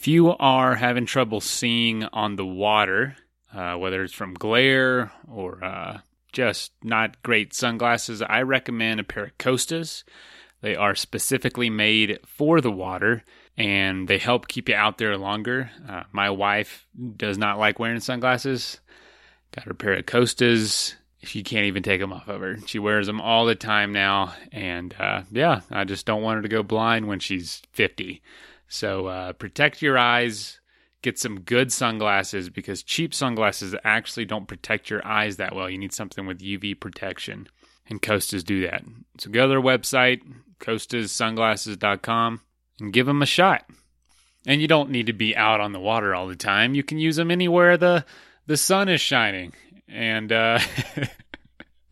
If you are having trouble seeing on the water, uh, whether it's from glare or uh, just not great sunglasses, I recommend a pair of Costas. They are specifically made for the water and they help keep you out there longer. Uh, my wife does not like wearing sunglasses. Got her pair of Costas. She can't even take them off of her. She wears them all the time now. And uh, yeah, I just don't want her to go blind when she's 50. So uh, protect your eyes. Get some good sunglasses because cheap sunglasses actually don't protect your eyes that well. You need something with UV protection. And Costas do that. So go to their website, costassunglasses.com, and give them a shot. And you don't need to be out on the water all the time. You can use them anywhere the the sun is shining. And uh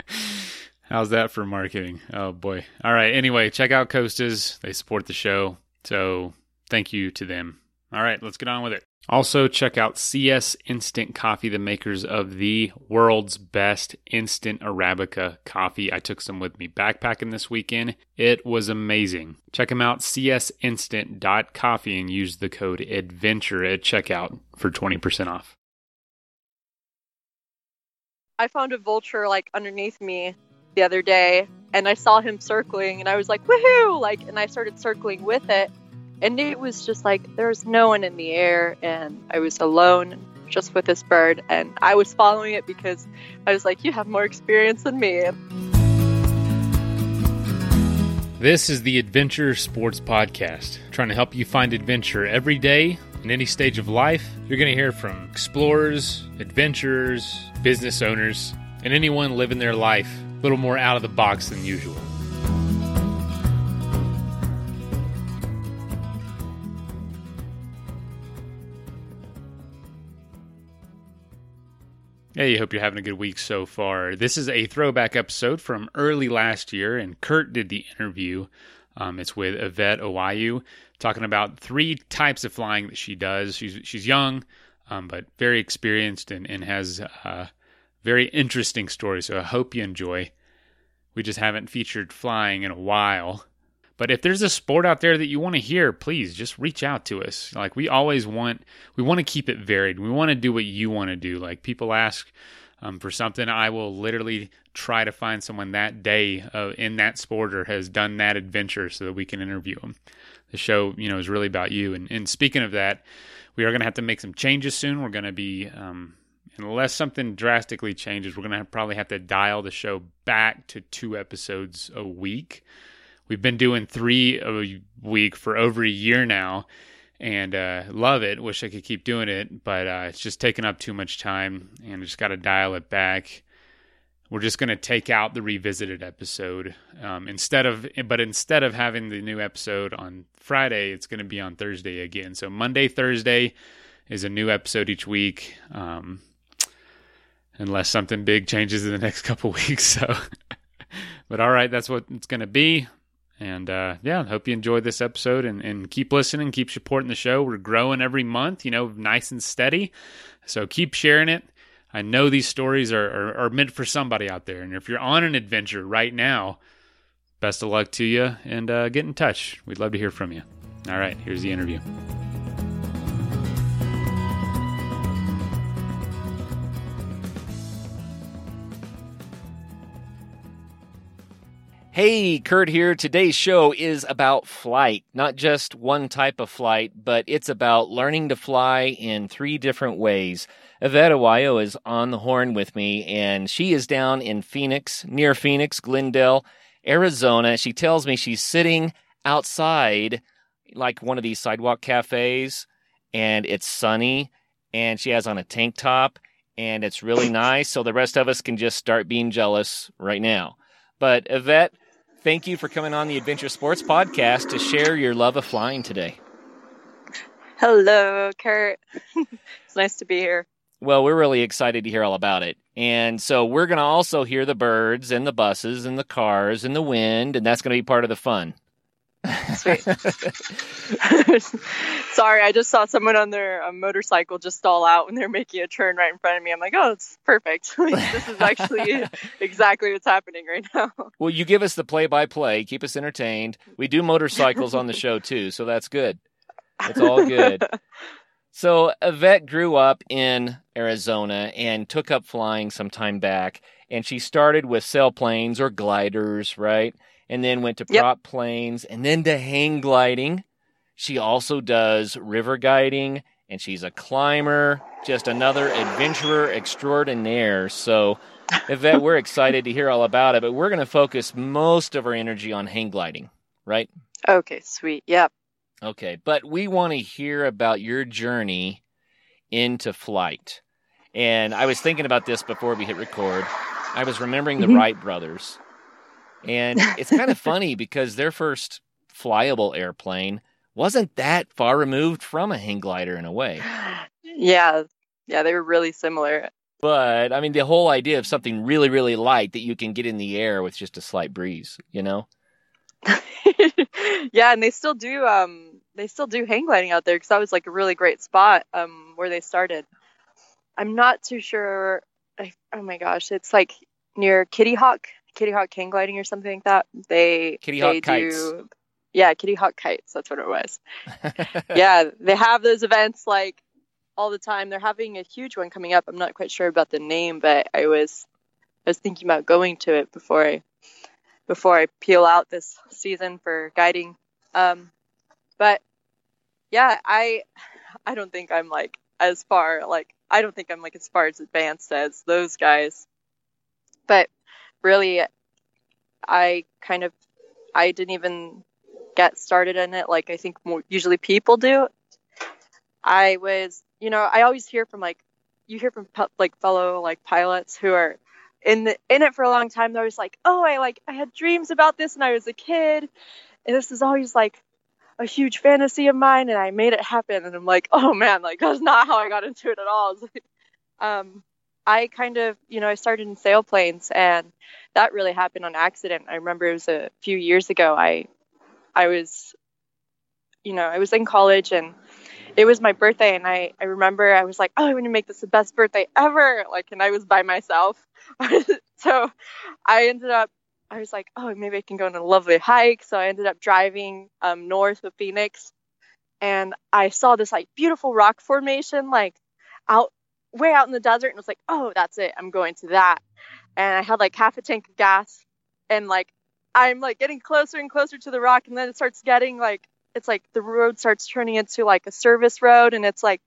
how's that for marketing? Oh boy. All right, anyway, check out Costas. They support the show. So, thank you to them. All right, let's get on with it. Also, check out CS Instant Coffee, the makers of the world's best instant Arabica coffee. I took some with me backpacking this weekend. It was amazing. Check them out, csinstant.coffee, and use the code ADVENTURE at checkout for 20% off. I found a vulture like underneath me the other day, and I saw him circling, and I was like, woohoo! Like, and I started circling with it and it was just like there was no one in the air and i was alone just with this bird and i was following it because i was like you have more experience than me. This is the adventure sports podcast trying to help you find adventure every day in any stage of life. You're going to hear from explorers adventurers business owners and anyone living their life a little more out of the box than usual Hey, hope you're having a good week so far. This is a throwback episode from early last year, and Kurt did the interview. Um, it's with Yvette Owayu, talking about three types of flying that she does. She's she's young, um, but very experienced and, and has a very interesting story. So I hope you enjoy. We just haven't featured flying in a while. But if there's a sport out there that you want to hear, please just reach out to us. Like we always want, we want to keep it varied. We want to do what you want to do. Like people ask um, for something, I will literally try to find someone that day uh, in that sport or has done that adventure so that we can interview them. The show, you know, is really about you. And, and speaking of that, we are going to have to make some changes soon. We're going to be, um, unless something drastically changes, we're going to probably have to dial the show back to two episodes a week. We've been doing three a week for over a year now and uh, love it. Wish I could keep doing it, but uh, it's just taking up too much time and just got to dial it back. We're just going to take out the revisited episode um, instead of, but instead of having the new episode on Friday, it's going to be on Thursday again. So Monday, Thursday is a new episode each week, um, unless something big changes in the next couple weeks. So, but all right, that's what it's going to be. And uh, yeah, hope you enjoyed this episode and, and keep listening, keep supporting the show. We're growing every month, you know, nice and steady. So keep sharing it. I know these stories are, are, are meant for somebody out there. And if you're on an adventure right now, best of luck to you and uh, get in touch. We'd love to hear from you. All right, here's the interview. Hey, Kurt here. Today's show is about flight. Not just one type of flight, but it's about learning to fly in three different ways. Yvette Owayu is on the horn with me, and she is down in Phoenix, near Phoenix, Glendale, Arizona. She tells me she's sitting outside like one of these sidewalk cafes, and it's sunny, and she has on a tank top, and it's really nice. So the rest of us can just start being jealous right now. But Yvette, thank you for coming on the Adventure Sports Podcast to share your love of flying today. Hello, Kurt. it's nice to be here. Well, we're really excited to hear all about it. And so we're going to also hear the birds and the buses and the cars and the wind, and that's going to be part of the fun. Sweet. Sorry, I just saw someone on their um, motorcycle just stall out when they're making a turn right in front of me. I'm like, oh, it's perfect. this is actually exactly what's happening right now. Well, you give us the play by play, keep us entertained. We do motorcycles on the show too, so that's good. It's all good. so Yvette grew up in Arizona and took up flying some time back. And she started with sailplanes or gliders, right? And then went to Yep. prop planes and then to hang gliding. She also does river guiding and she's a climber, just another adventurer extraordinaire. So, Yvette, we're excited to hear all about it, but we're going to focus most of our energy on hang gliding, right? Okay, sweet. Yep. Okay, but we want to hear about your journey into flight. And I was thinking about this before we hit record. I was remembering the Mhm. Wright brothers. And it's kind of funny because their first flyable airplane wasn't that far removed from a hang glider in a way. Yeah. Yeah, they were really similar. But I mean, the whole idea of something really, really light that you can get in the air with just a slight breeze, you know? yeah, and they still do um they still do hang gliding out there because that was like a really great spot um where they started. I'm not too sure. I, oh my gosh, it's like near Kitty Hawk, Kitty Hawk hang gliding or something like that. They Kitty they Hawk kites. do yeah, Kitty Hawk kites. That's what it was. yeah, they have those events like all the time. They're having a huge one coming up. I'm not quite sure about the name, but I was I was thinking about going to it before I before I peel out this season for guiding. Um, but yeah, I I don't think I'm like as far like I don't think I'm like as far as advanced as those guys. But really, I kind of I didn't even get started in it like I think more usually people do. I was, you know, I always hear from like you hear from like fellow like pilots who are in the in it for a long time. They're always like, oh, I like I had dreams about this when I was a kid, and this is always like a huge fantasy of mine, and I made it happen. And I'm like, oh man, like that's not how I got into it at all. Um, I kind of, you know, I started in sailplanes, and that really happened on accident. I remember it was a few years ago. I I was, you know, I was in college and it was my birthday and I, I remember I was like, oh, I want to make this the best birthday ever. Like, and I was by myself. so I ended up, I was like, oh, maybe I can go on a lovely hike. So I ended up driving um, north of Phoenix and I saw this like beautiful rock formation, like out way out in the desert. And was like, oh, that's it. I'm going to that. And I had like half a tank of gas and like, I'm like getting closer and closer to the rock. And then it starts getting like, it's like the road starts turning into like a service road and it's like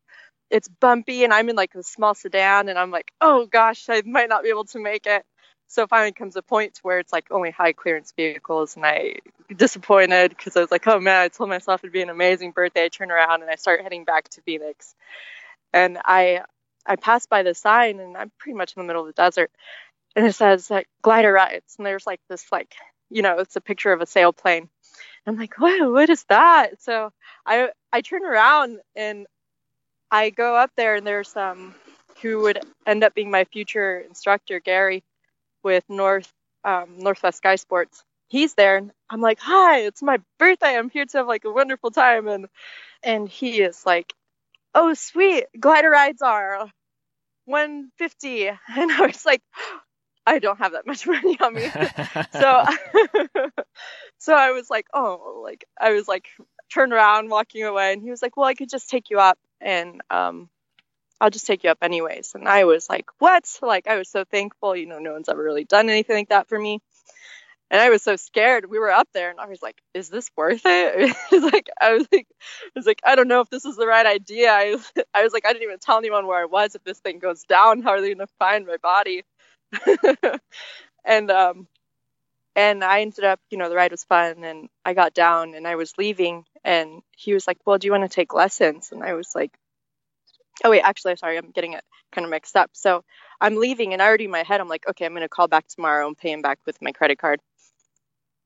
it's bumpy and I'm in like a small sedan and I'm like, oh gosh, I might not be able to make it. So finally comes a point where it's like only high clearance vehicles and I disappointed because I was like, oh man, I told myself it'd be an amazing birthday. I turn around and I start heading back to Phoenix. And I I pass by the sign and I'm pretty much in the middle of the desert. And it says like glider rides and there's like this like you know, it's a picture of a sailplane. I'm like, whoa, what is that? So I I turn around and I go up there and there's um who would end up being my future instructor, Gary, with North um, Northwest Sky Sports. He's there and I'm like, hi, it's my birthday. I'm here to have like a wonderful time and and he is like, oh sweet, glider rides are 150 and I was like, I don't have that much money on me so so I was like, oh, like I was like turned around walking away and he was like, well, I could just take you up and um I'll just take you up anyways. And I was like, what? Like I was so thankful, you know, no one's ever really done anything like that for me. And I was so scared. We were up there and I was like, is this worth it? Like I was like I was like, I don't know if this is the right idea. I was, I was like, I didn't even tell anyone where I was. If this thing goes down, how are they gonna find my body? and um and I ended up, you know, the ride was fun and I got down and I was leaving and he was like, Well, do you want to take lessons? And I was like, Oh wait, actually sorry, I'm getting it kind of mixed up. So I'm leaving and I already in my head I'm like, okay, I'm gonna call back tomorrow and pay him back with my credit card.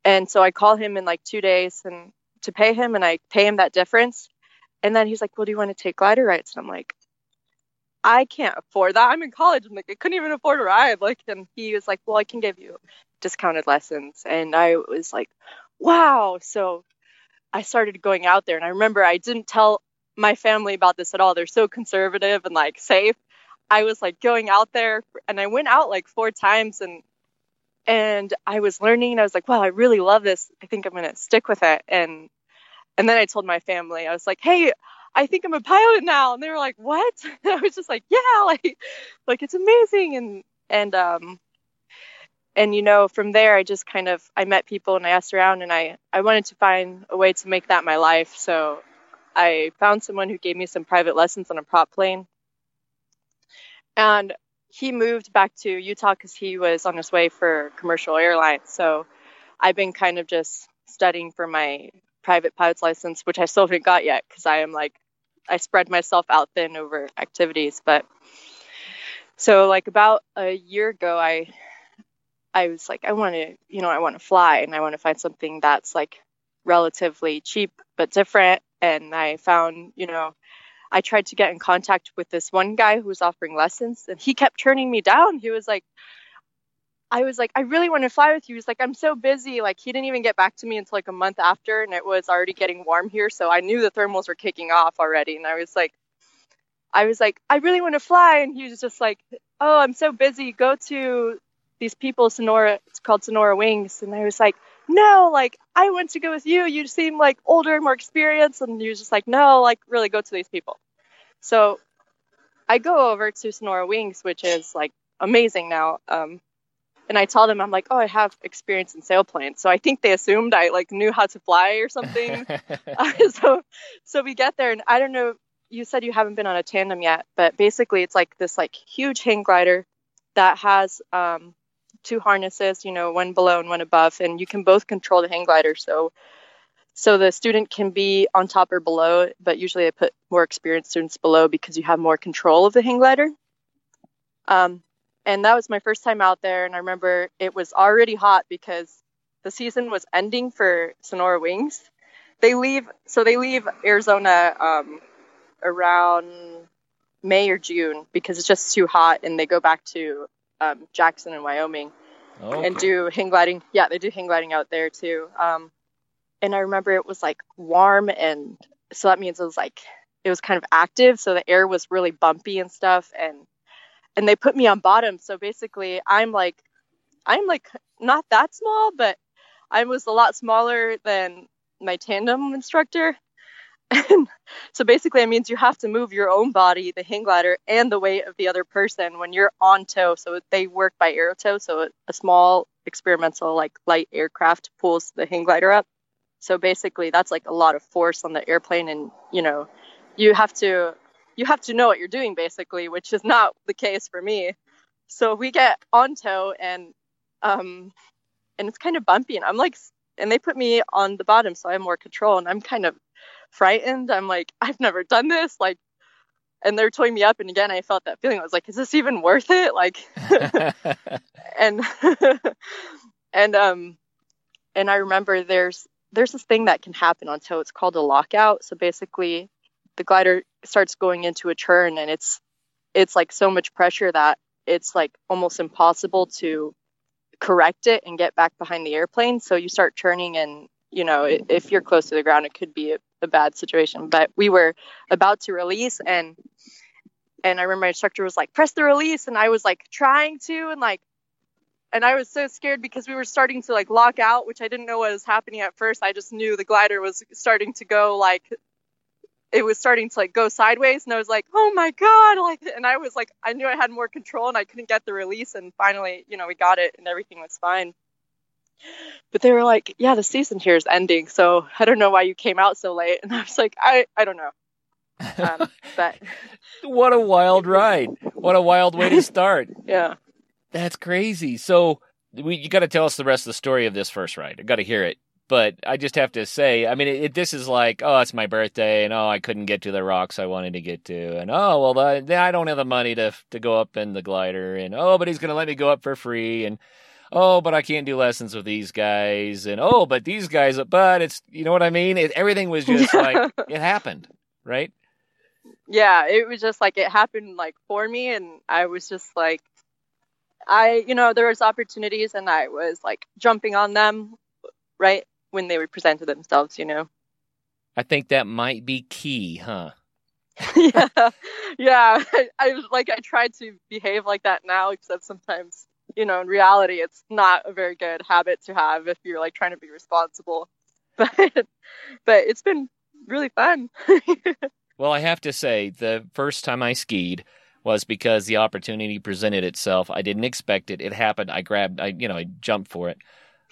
And so I call him in like two days and to pay him and I pay him that difference. And then he's like, Well, do you want to take glider rides? And I'm like, I can't afford that. I'm in college. I'm like, I couldn't even afford a ride. Like, and he was like, Well, I can give you discounted lessons. And I was like, Wow. So I started going out there. And I remember I didn't tell my family about this at all. They're so conservative and like safe. I was like going out there and I went out like four times and and I was learning and I was like, wow, I really love this. I think I'm gonna stick with it. And and then I told my family, I was like, hey, I think I'm a pilot now. And they were like, what? And I was just like, yeah, like, like it's amazing. And, and, um, and you know from there i just kind of i met people and i asked around and i i wanted to find a way to make that my life so i found someone who gave me some private lessons on a prop plane and he moved back to utah because he was on his way for commercial airlines so i've been kind of just studying for my private pilot's license which i still haven't got yet because i am like i spread myself out thin over activities but so like about a year ago i I was like, I want to, you know, I want to fly and I want to find something that's like relatively cheap but different. And I found, you know, I tried to get in contact with this one guy who was offering lessons and he kept turning me down. He was like, I was like, I really want to fly with you. He was like, I'm so busy. Like, he didn't even get back to me until like a month after, and it was already getting warm here. So I knew the thermals were kicking off already. And I was like, I was like, I really want to fly. And he was just like, Oh, I'm so busy. Go to these people, Sonora, it's called Sonora Wings. And I was like, no, like, I want to go with you. You seem like older, more experienced. And he was just like, no, like, really go to these people. So I go over to Sonora Wings, which is like amazing now. Um, and I tell them, I'm like, oh, I have experience in sailplanes. So I think they assumed I like knew how to fly or something. uh, so, so we get there and I don't know, you said you haven't been on a tandem yet, but basically it's like this like huge hang glider that has um, two harnesses, you know, one below and one above, and you can both control the hang glider. So, so the student can be on top or below, but usually I put more experienced students below because you have more control of the hang glider. Um, and that was my first time out there, and I remember it was already hot because the season was ending for Sonora Wings. They leave, so they leave Arizona um, around May or June because it's just too hot, and they go back to um, Jackson and Wyoming okay. and do hang gliding. Yeah, they do hang gliding out there too. Um, and I remember it was like warm, and so that means it was like it was kind of active, so the air was really bumpy and stuff. And and they put me on bottom, so basically I'm like I'm like not that small, but I was a lot smaller than my tandem instructor. And so basically, it means you have to move your own body, the hang glider, and the weight of the other person when you're on tow. So they work by aerotow. So a small experimental, like light aircraft pulls the hang glider up. So basically, that's like a lot of force on the airplane, and you know, you have to you have to know what you're doing basically, which is not the case for me. So we get on tow, and um, and it's kind of bumpy, and I'm like, and they put me on the bottom, so I have more control, and I'm kind of frightened. I'm like, I've never done this. Like, and they're towing me up. And again, I felt that feeling. I was like, is this even worth it? Like, and, and, um, and I remember there's, there's this thing that can happen on tow. It's called a lockout. So basically the glider starts going into a turn and it's, it's like so much pressure that it's like almost impossible to correct it and get back behind the airplane. So you start turning and you know, if you're close to the ground, it could be a, a bad situation. But we were about to release, and and I remember my instructor was like, "Press the release," and I was like trying to, and like, and I was so scared because we were starting to like lock out, which I didn't know what was happening at first. I just knew the glider was starting to go like it was starting to like go sideways and I was like, "Oh my god!" Like, and I was like, I knew I had more control and I couldn't get the release, and finally, you know, we got it and everything was fine. But they were like, yeah, the season here is ending, so I don't know why you came out so late. And I was like, I, I don't know. Um, but what a wild ride! What a wild way to start. yeah, that's crazy. So we, you got to tell us the rest of the story of this first ride. I got to hear it. But I just have to say, I mean, it, it, this is like, oh, it's my birthday, and oh, I couldn't get to the rocks I wanted to get to, and oh, well, the, I don't have the money to to go up in the glider, and oh, but he's gonna let me go up for free, and oh, but I can't do lessons with these guys, and oh, but these guys, but it's, you know what I mean? It, everything was just like, it happened, right? Yeah, it was just like, it happened like for me, and I was just like, I, you know, there was opportunities, and I was like jumping on them, right when they presented themselves, you know. I think that might be key, huh? yeah, yeah. I, I like I tried to behave like that now, except sometimes you know, in reality, it's not a very good habit to have if you're like trying to be responsible. but but it's been really fun. well, I have to say, the first time I skied was because the opportunity presented itself. I didn't expect it. It happened. I grabbed, I you know, I jumped for it.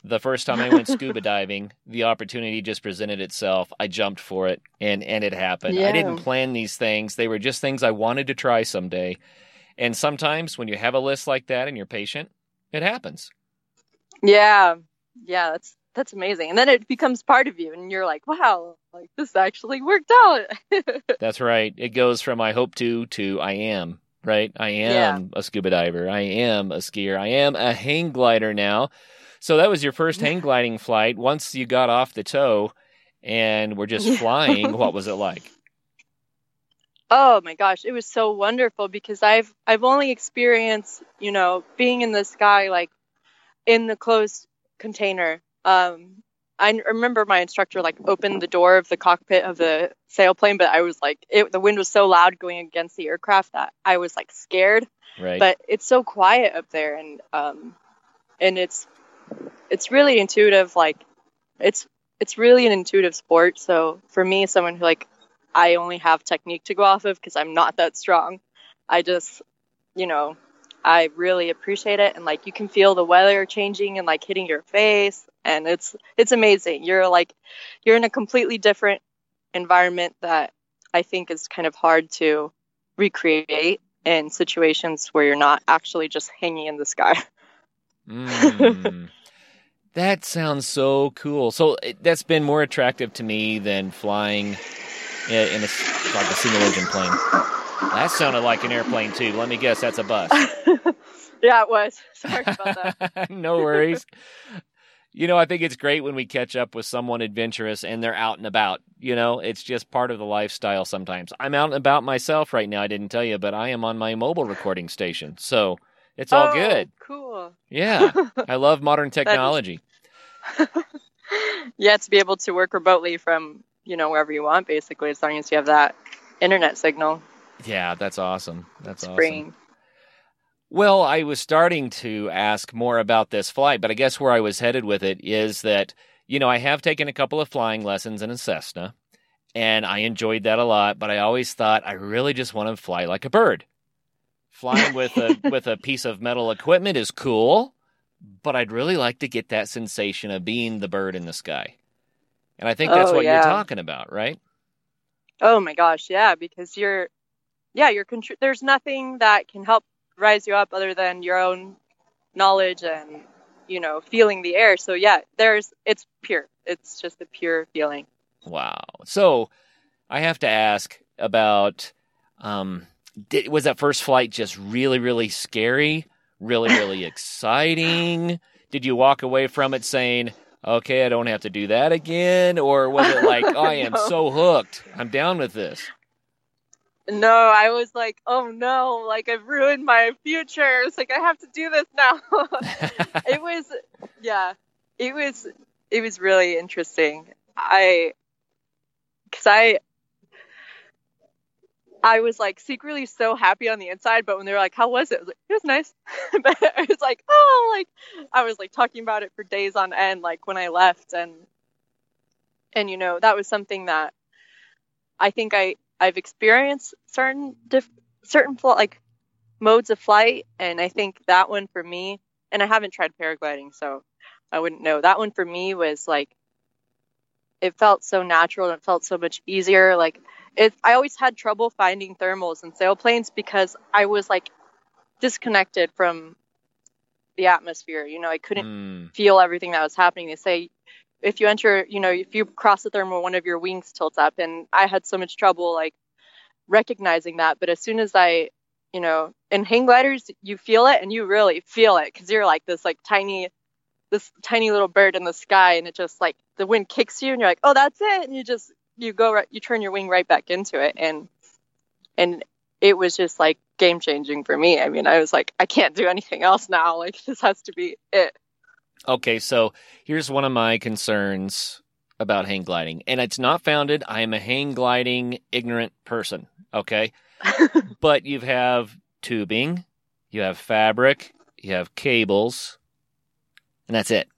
The first time I went scuba diving, the opportunity just presented itself. I jumped for it, and and it happened. Yeah. I didn't plan these things. They were just things I wanted to try someday. And sometimes when you have a list like that and you're patient, it happens. Yeah, yeah, that's that's amazing. And then it becomes part of you, and you're like, wow, like this actually worked out. That's right. It goes from I hope to to I am. Right. I am a scuba diver. I am a skier. I am a hang glider now. So that was your first hang gliding flight. Once you got off the tow and were just Yeah. flying, what was it like? Oh my gosh, it was so wonderful because I've I've only experienced, you know, being in the sky like in the closed container. Um I remember my instructor like opened the door of the cockpit of the sailplane, but I was like it, the wind was so loud going against the aircraft that I was like scared. Right. But it's so quiet up there and um and it's it's really intuitive like it's it's really an intuitive sport. So for me someone who like I only have technique to go off of because I'm not that strong. I just, you know, I really appreciate it, and like you can feel the weather changing and like hitting your face, and it's it's amazing. You're like, you're in a completely different environment that I think is kind of hard to recreate in situations where you're not actually just hanging in the sky. Mm. that sounds so cool. So that's been more attractive to me than flying in, a like a single engine plane. That sounded like an airplane too. Let me guess, that's a bus. yeah, it was. Sorry about that. no worries. You know, I think it's great when we catch up with someone adventurous and they're out and about. You know, it's just part of the lifestyle sometimes. I'm out and about myself right now. I didn't tell you, but I am on my mobile recording station. So it's all Oh, good. Cool. Yeah. I love modern technology. yeah, to be able to work remotely from you know wherever you want, basically, as long as you have that internet signal. Yeah, that's awesome. That's awesome. Well, I was starting to ask more about this flight, but I guess where I was headed with it is that, you know, I have taken a couple of flying lessons in a Cessna, and I enjoyed that a lot, but I always thought I really just want to fly like a bird. Flying with a with a piece of metal equipment is cool, but I'd really like to get that sensation of being the bird in the sky. And I think that's Oh, what you're talking about, right? Oh my gosh, yeah, because you're, yeah, you're. Contr- there's nothing that can help rise you up other than your own knowledge and you know feeling the air. So yeah, there's it's pure. It's just a pure feeling. Wow. So I have to ask about um did, was that first flight just really really scary, really really exciting? Did you walk away from it saying, "Okay, I don't have to do that again," or was it like, "I am No. so hooked. I'm down with this." No, I was like, oh no, like I've ruined my future. It's like I have to do this now. it was yeah it was it was really interesting i because i i was like secretly so happy on the inside but when they were like how was it I was like, it was nice but i was like oh like i was like talking about it for days on end like when i left and and you know that was something that i think i i've experienced certain diff- certain fl- like modes of flight and i think that one for me and I haven't tried paragliding, so I wouldn't know. That one for me was like it felt so natural and it felt so much easier. Like it I always had trouble finding thermals and sailplanes because I was like disconnected from the atmosphere. You know, I couldn't Hmm. feel everything that was happening. They say if you enter, you know, if you cross the thermal, one of your wings tilts up, and I had so much trouble like recognizing that. But as soon as I, you know, in hang gliders, you feel it, and you really feel it because you're like this like tiny, this tiny little bird in the sky, and it just like the wind kicks you, and you're like, oh, that's it, and you just you go right, you turn your wing right back into it, and and it was just like game changing for me. I mean, I was like, I can't do anything else now. Like this has to be it. Okay, so here's one of my concerns about hang gliding, and it's not founded. I am a hang gliding ignorant person. Okay, but you have tubing, you have fabric, you have cables, and that's it.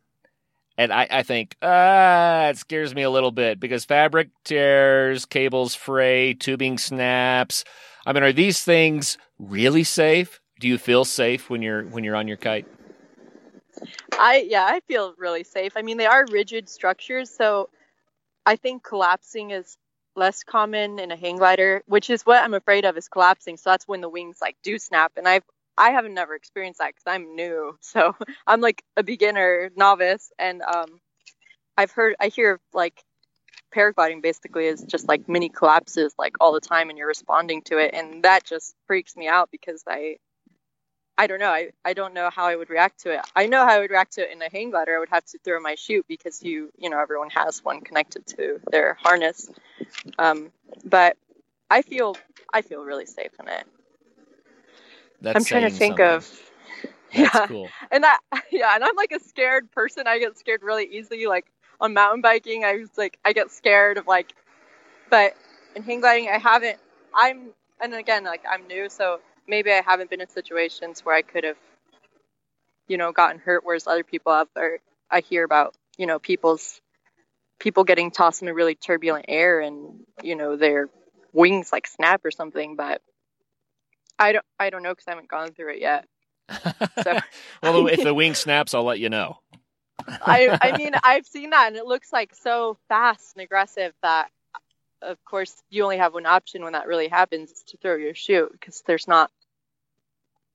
And I, I think, ah, it scares me a little bit because fabric tears, cables fray, tubing snaps. I mean, are these things really safe? Do you feel safe when you're when you're on your kite? I yeah, I feel really safe. I mean, they are rigid structures, so I think collapsing is less common in a hang glider, which is what I'm afraid of is collapsing. So that's when the wings like do snap, and I've I haven't never experienced that because I'm new, so I'm like a beginner novice, and um, I've heard I hear like paragliding basically is just like mini collapses like all the time, and you're responding to it, and that just freaks me out because I I don't know. I, I don't know how I would react to it. I know how I would react to it in a hang glider. I would have to throw my chute because you you know everyone has one connected to their harness. Um, but I feel I feel really safe in it. That's I'm trying to think something. of That's yeah, cool. and that yeah, and I'm like a scared person. I get scared really easily. Like on mountain biking, I was like I get scared of like, but in hang gliding, I haven't. I'm and again like I'm new, so maybe I haven't been in situations where I could have, you know, gotten hurt. Whereas other people have, or I hear about, you know, people's people getting tossed in a really turbulent air and you know their wings like snap or something. But I don't, I don't know because I haven't gone through it yet. So- well, if the wing snaps, I'll let you know. I, I mean, I've seen that, and it looks like so fast and aggressive that, of course, you only have one option when that really happens is to throw your shoe because there's not.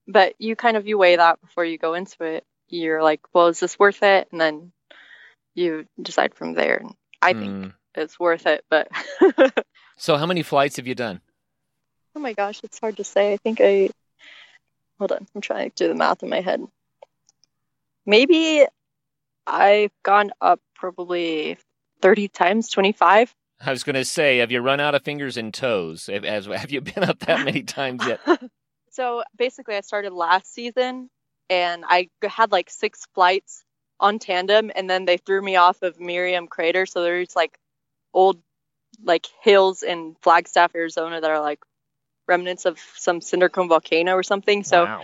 But you kind of you weigh that before you go into it. You're like, well, is this worth it? And then you decide from there. And I think Hmm. it's worth it, but So, how many flights have you done? oh my gosh, it's hard to say. I think I hold on. I'm trying to do the math in my head. Maybe I've gone up probably 30 times, 25. I was going to say, have you run out of fingers and toes? Have, have you been up that many times yet? So basically, I started last season and I had like six flights on tandem, and then they threw me off of Merriam Crater. So there's like old like hills in Flagstaff, Arizona that are like remnants of some cinder cone volcano or something. So wow.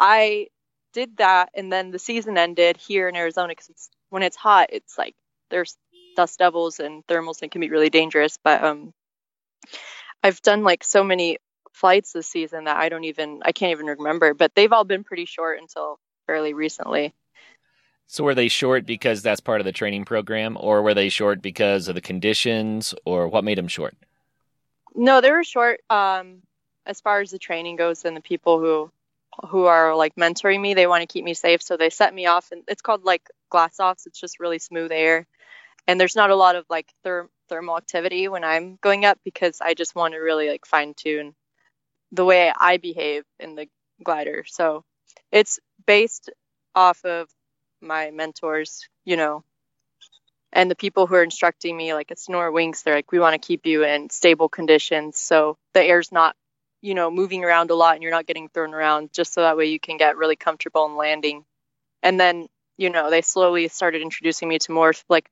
I did that, and then the season ended here in Arizona because when it's hot, it's like there's dust devils and thermals and can be really dangerous. But um, I've done like so many flights this season that I don't even I can't even remember. But they've all been pretty short until fairly recently. So, were they short because that's part of the training program, or were they short because of the conditions, or what made them short? No, they were short. Um, as far as the training goes, and the people who who are like mentoring me, they want to keep me safe, so they set me off, and it's called like glass offs. It's just really smooth air, and there's not a lot of like therm- thermal activity when I'm going up because I just want to really like fine tune the way I behave in the glider. So it's based off of my mentors, you know, and the people who are instructing me, like at Sonora they're like, we want to keep you in stable conditions. So the air's not, you know, moving around a lot and you're not getting thrown around just so that way you can get really comfortable in landing. And then, you know, they slowly started introducing me to more like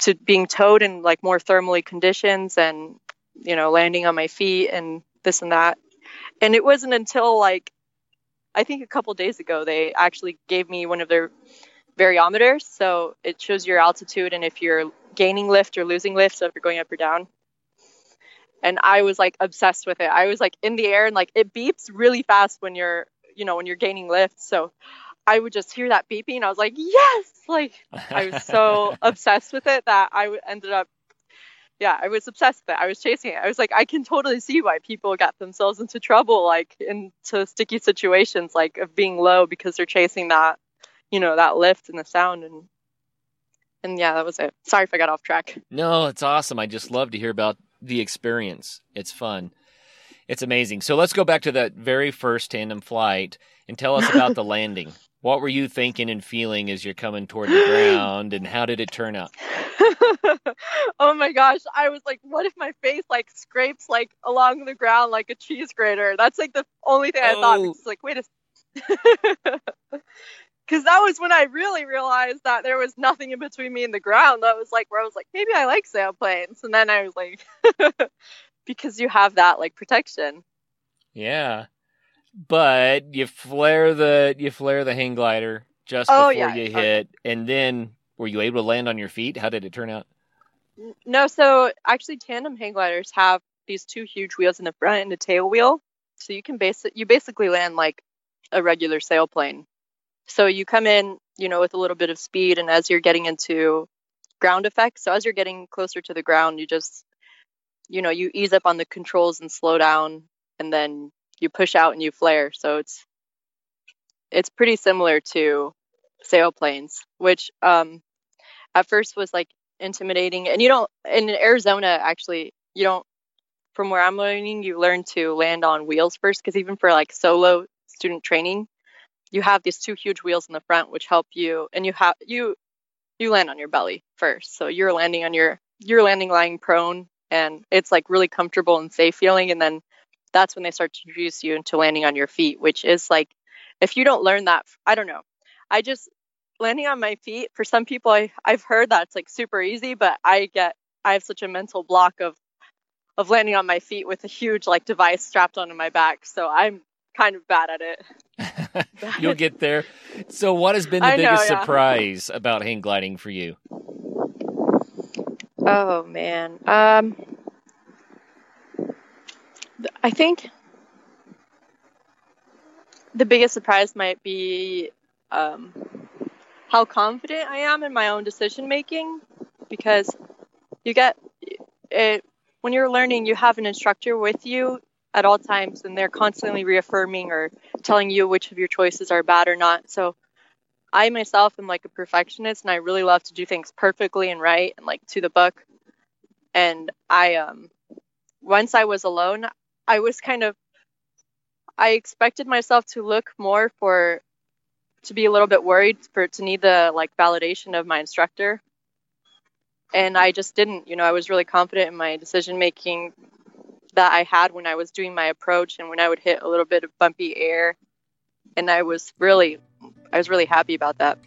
to being towed in like more thermally conditions and, you know, landing on my feet and this and that. And it wasn't until like, I think a couple days ago, they actually gave me one of their variometers. So it shows your altitude and if you're gaining lift or losing lift. So if you're going up or down. And I was like obsessed with it. I was like in the air and like it beeps really fast when you're, you know, when you're gaining lift. So I would just hear that beeping. I was like, yes, like I was so obsessed with it that I ended up, yeah, I was obsessed with it. I was chasing it. I was like, I can totally see why people got themselves into trouble, like into sticky situations, like of being low because they're chasing that, you know, that lift and the sound and. And yeah, that was it. Sorry if I got off track. No, it's awesome. I just love to hear about the experience. It's fun. It's amazing. So let's go back to that very first tandem flight and tell us about the landing. What were you thinking and feeling as you're coming toward the ground, and how did it turn out? oh my gosh, I was like, what if my face like scrapes like along the ground like a cheese grater? That's like the only thing I thought. Oh. Because like, wait a. Because that was when I really realized that there was nothing in between me and the ground. That was like where I was like, maybe I like sailplanes, and then I was like, because you have that like protection. Yeah, but you flare the you flare the hang glider just Oh, before yeah. you hit, and then Were you able to land on your feet? How did it turn out? No, so actually, tandem hang gliders have these two huge wheels in the front and a tail wheel, so you can base you basically land like a regular sailplane. So you come in, you know, with a little bit of speed, and as you're getting into ground effects, so as you're getting closer to the ground, you just, you know, you ease up on the controls and slow down, and then you push out and you flare. So it's it's pretty similar to sailplanes, which um, at first was like intimidating. And you don't in Arizona actually you don't from where I'm learning you learn to land on wheels first because even for like solo student training you have these two huge wheels in the front which help you and you have you you land on your belly first so you're landing on your you're landing lying prone and it's like really comfortable and safe feeling and then that's when they start to introduce you into landing on your feet which is like if you don't learn that i don't know. I just landing on my feet for some people I, i've heard that it's like super easy but i get i have such a mental block of of landing on my feet with a huge like device strapped onto my back so i'm kind of bad at it. You'll get there. So what has been the I know, biggest yeah. surprise about hang gliding for you? Oh man. Um th- i think the biggest surprise might be um, how confident I am in my own decision making because you get it when you're learning you have an instructor with you at all times and they're constantly reaffirming or telling you which of your choices are bad or not. So I myself am like a perfectionist and I really love to do things perfectly and right and like to the book. And I um once I was alone I was kind of I expected myself to look more for to be a little bit worried for to need the like validation of my instructor. And I just didn't, you know, I was really confident in my decision making that I had when I was doing my approach and when I would hit a little bit of bumpy air. And I was really I was really happy about that.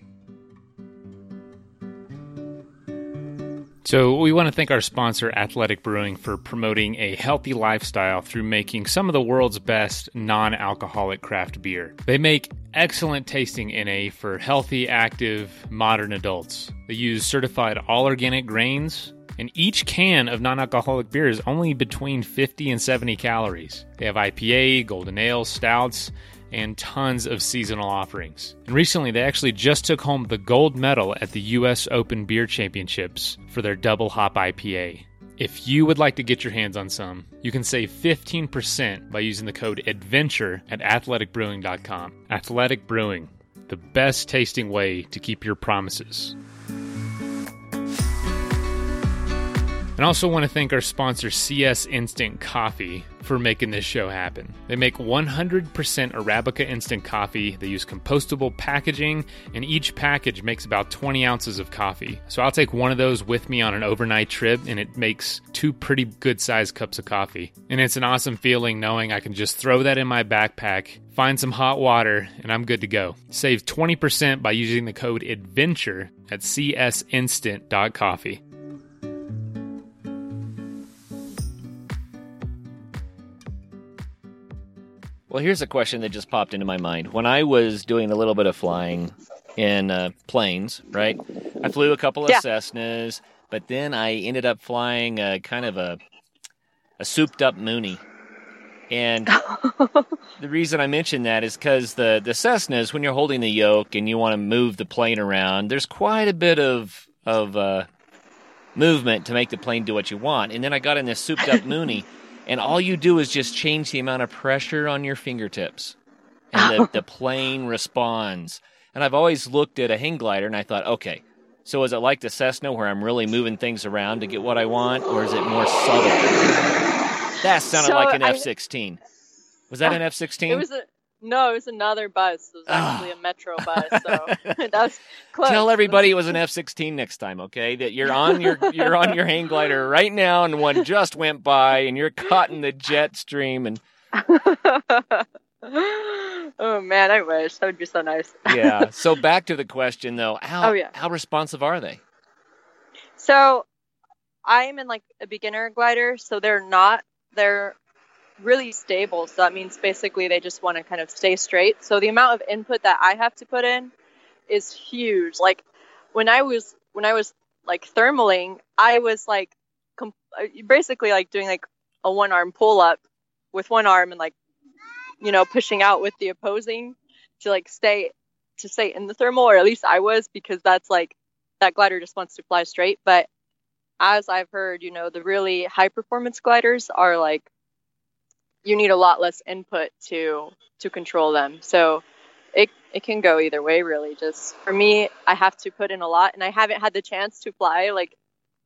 So, we want to thank our sponsor, Athletic Brewing, for promoting a healthy lifestyle through making some of the world's best non alcoholic craft beer. They make excellent tasting NA for healthy, active, modern adults. They use certified all organic grains, and each can of non alcoholic beer is only between 50 and 70 calories. They have IPA, golden ale, stouts, and tons of seasonal offerings. And recently, they actually just took home the gold medal at the U.S. Open Beer Championships for their double hop IPA. If you would like to get your hands on some, you can save 15% by using the code ADVENTURE at athleticbrewing.com. Athletic Brewing, the best tasting way to keep your promises. And also want to thank our sponsor, CS Instant Coffee, for making this show happen. They make 100% Arabica instant coffee. They use compostable packaging, and each package makes about 20 ounces of coffee. So I'll take one of those with me on an overnight trip, and it makes two pretty good sized cups of coffee. And it's an awesome feeling knowing I can just throw that in my backpack, find some hot water, and I'm good to go. Save 20% by using the code ADVENTURE at csinstant.coffee. Well, here's a question that just popped into my mind. When I was doing a little bit of flying in uh, planes, right? I flew a couple of Yeah. Cessnas, but then I ended up flying a kind of a a souped up Mooney. And the reason I mention that is because the the Cessnas, when you're holding the yoke and you want to move the plane around, there's quite a bit of of uh, movement to make the plane do what you want. And then I got in this souped up Mooney, and all you do is just change the amount of pressure on your fingertips, and the, oh. the plane responds. And I've always looked at a hang glider and I thought, okay, so is it like the Cessna where I'm really moving things around to get what I want, or is it more subtle? That sounded So like an I- F 16. Was that an F 16? It was a no, it was another bus. It was ah. actually a metro bus. So that was close. Tell everybody it was an F sixteen next time, okay? That you're on your you're on your hang glider right now, and one just went by, and you're caught in the jet stream, and oh man, I wish that would be so nice. yeah. So back to the question though, how Oh, yeah. how responsive are they? So I'm in like a beginner glider, so they're not they're really stable. So that means basically they just want to kind of stay straight. So the amount of input that I have to put in is huge. Like when I was when I was like thermaling, I was like basically like doing like a one arm pull up with one arm and like you know pushing out with the opposing to like stay to stay in the thermal or at least I was because that's like that glider just wants to fly straight but as I've heard you know the really high performance gliders are like you need a lot less input to to control them so it it can go either way really just for me I have to put in a lot and I haven't had the chance to fly like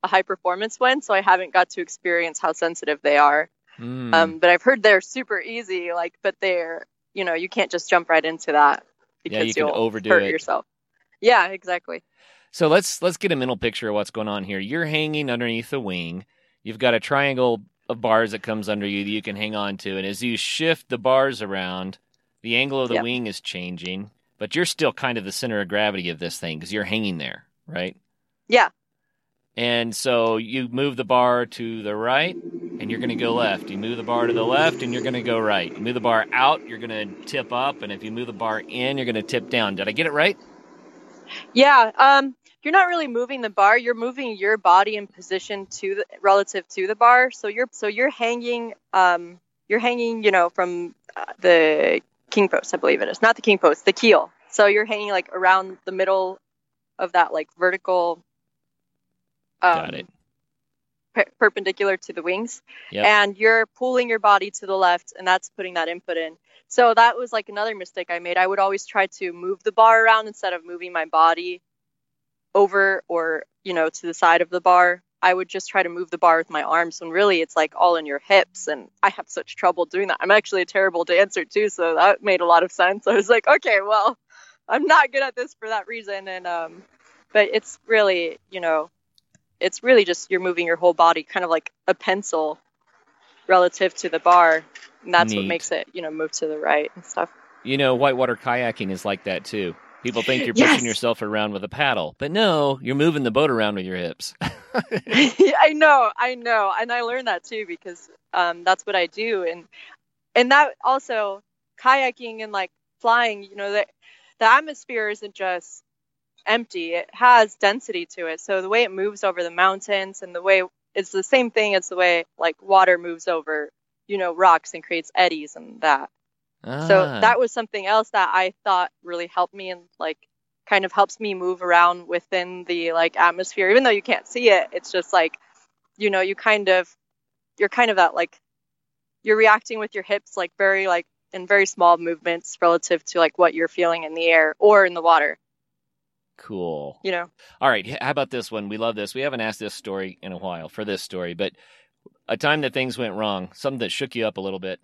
a high performance one so I haven't got to experience how sensitive they are Mm. um, but I've heard they're super easy, like, but they're, you know, you can't just jump right into that because you can will overdo hurt it. yourself. Yeah, exactly. So let's let's get a mental picture of what's going on here. You're hanging underneath the wing. You've got a triangle of bars that comes under you that you can hang on to, and as you shift the bars around, the angle of the Yep. wing is changing, but you're still kind of the center of gravity of this thing because you're hanging there, right? Yeah. And so you move the bar to the right, and you're going to go left. You move the bar to the left, and you're going to go right. You move the bar out, you're going to tip up, and if you move the bar in, you're going to tip down. Did I get it right? Yeah. Um, you're not really moving the bar. You're moving your body in position to the relative to the bar. So you're so you're hanging. Um, you're hanging. You know, from uh, the king post, I believe it is, not the king post, the keel. So you're hanging like around the middle of that like vertical. Um, Got it. per- perpendicular to the wings Yep. and you're pulling your body to the left and that's putting that input in so that was like another mistake i made i would always try to move the bar around instead of moving my body over or you know to the side of the bar i would just try to move the bar with my arms when really it's like all in your hips and i have such trouble doing that. I'm actually a terrible dancer too so that made a lot of sense. I was like okay well i'm not good at this for that reason and um but it's really you know it's really just you're moving your whole body kind of like a pencil relative to the bar and that's what makes it you know move to the right and stuff. You know, whitewater kayaking is like that too. People think you're Yes. pushing yourself around with a paddle, but no, you're moving the boat around with your hips. i know i know and i learned that too because um, that's what i do and and that also kayaking and like flying you know the, the atmosphere isn't just empty it has density to it so the way it moves over the mountains and the way it's the same thing as the way like water moves over you know rocks and creates eddies and that So Ah, that was something else that I thought really helped me and like kind of helps me move around within the like atmosphere. Even though you can't see it, it's just like, you know, you kind of you're kind of that like you're reacting with your hips like very like in very small movements relative to like what you're feeling in the air or in the water, cool. you know. All right, how about this one? We love this. We haven't asked this story in a while for this story, but a time that things went wrong, something that shook you up a little bit.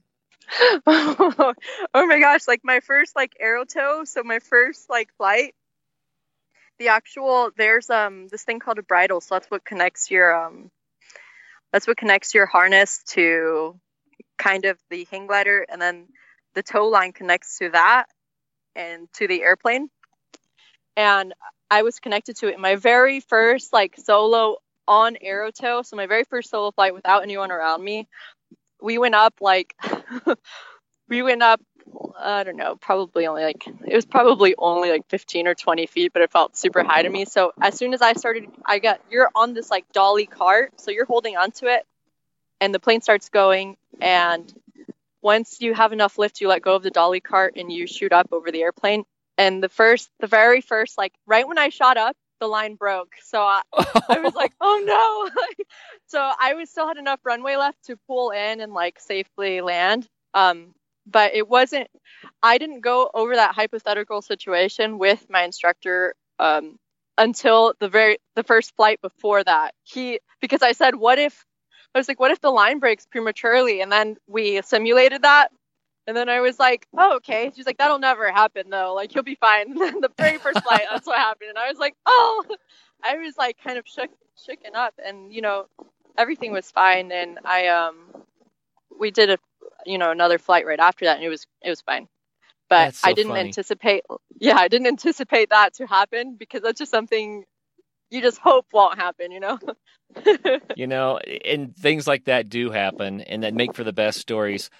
oh my gosh, like my first like aero tow, so my first like flight, the actual there's um this thing called a bridle, so that's what connects your um that's what connects your harness to kind of the hang glider and then the tow line connects to that and to the airplane. And I was connected to it in my very first like solo on aero tow, so my very first solo flight without anyone around me we went up like we went up i don't know probably only like it was probably only like 15 or 20 feet but it felt super high to me. So as soon as i started i got you're on this like dolly cart so you're holding onto it and the plane starts going and once you have enough lift you let go of the dolly cart and you shoot up over the airplane. And the first the very first like right when i shot up the line broke. So i, I was like oh no. So i was still had enough runway left to pull in and like safely land. Um but it wasn't i didn't go over that hypothetical situation with my instructor um until the very the first flight before that. He because i said what if i was like what if the line breaks prematurely? And then we simulated that and then I was like, oh, okay. She's like, that'll never happen though. Like, you'll be fine. And then the very first flight, that's what happened. And I was like, oh, I was like kind of shook, shooken up. And, you know, everything was fine. And I, um, we did a, you know, another flight right after that and it was, it was fine. But so I didn't funny. anticipate, yeah, I didn't anticipate that to happen because that's just something you just hope won't happen, you know? You know, and things like that do happen and that make for the best stories.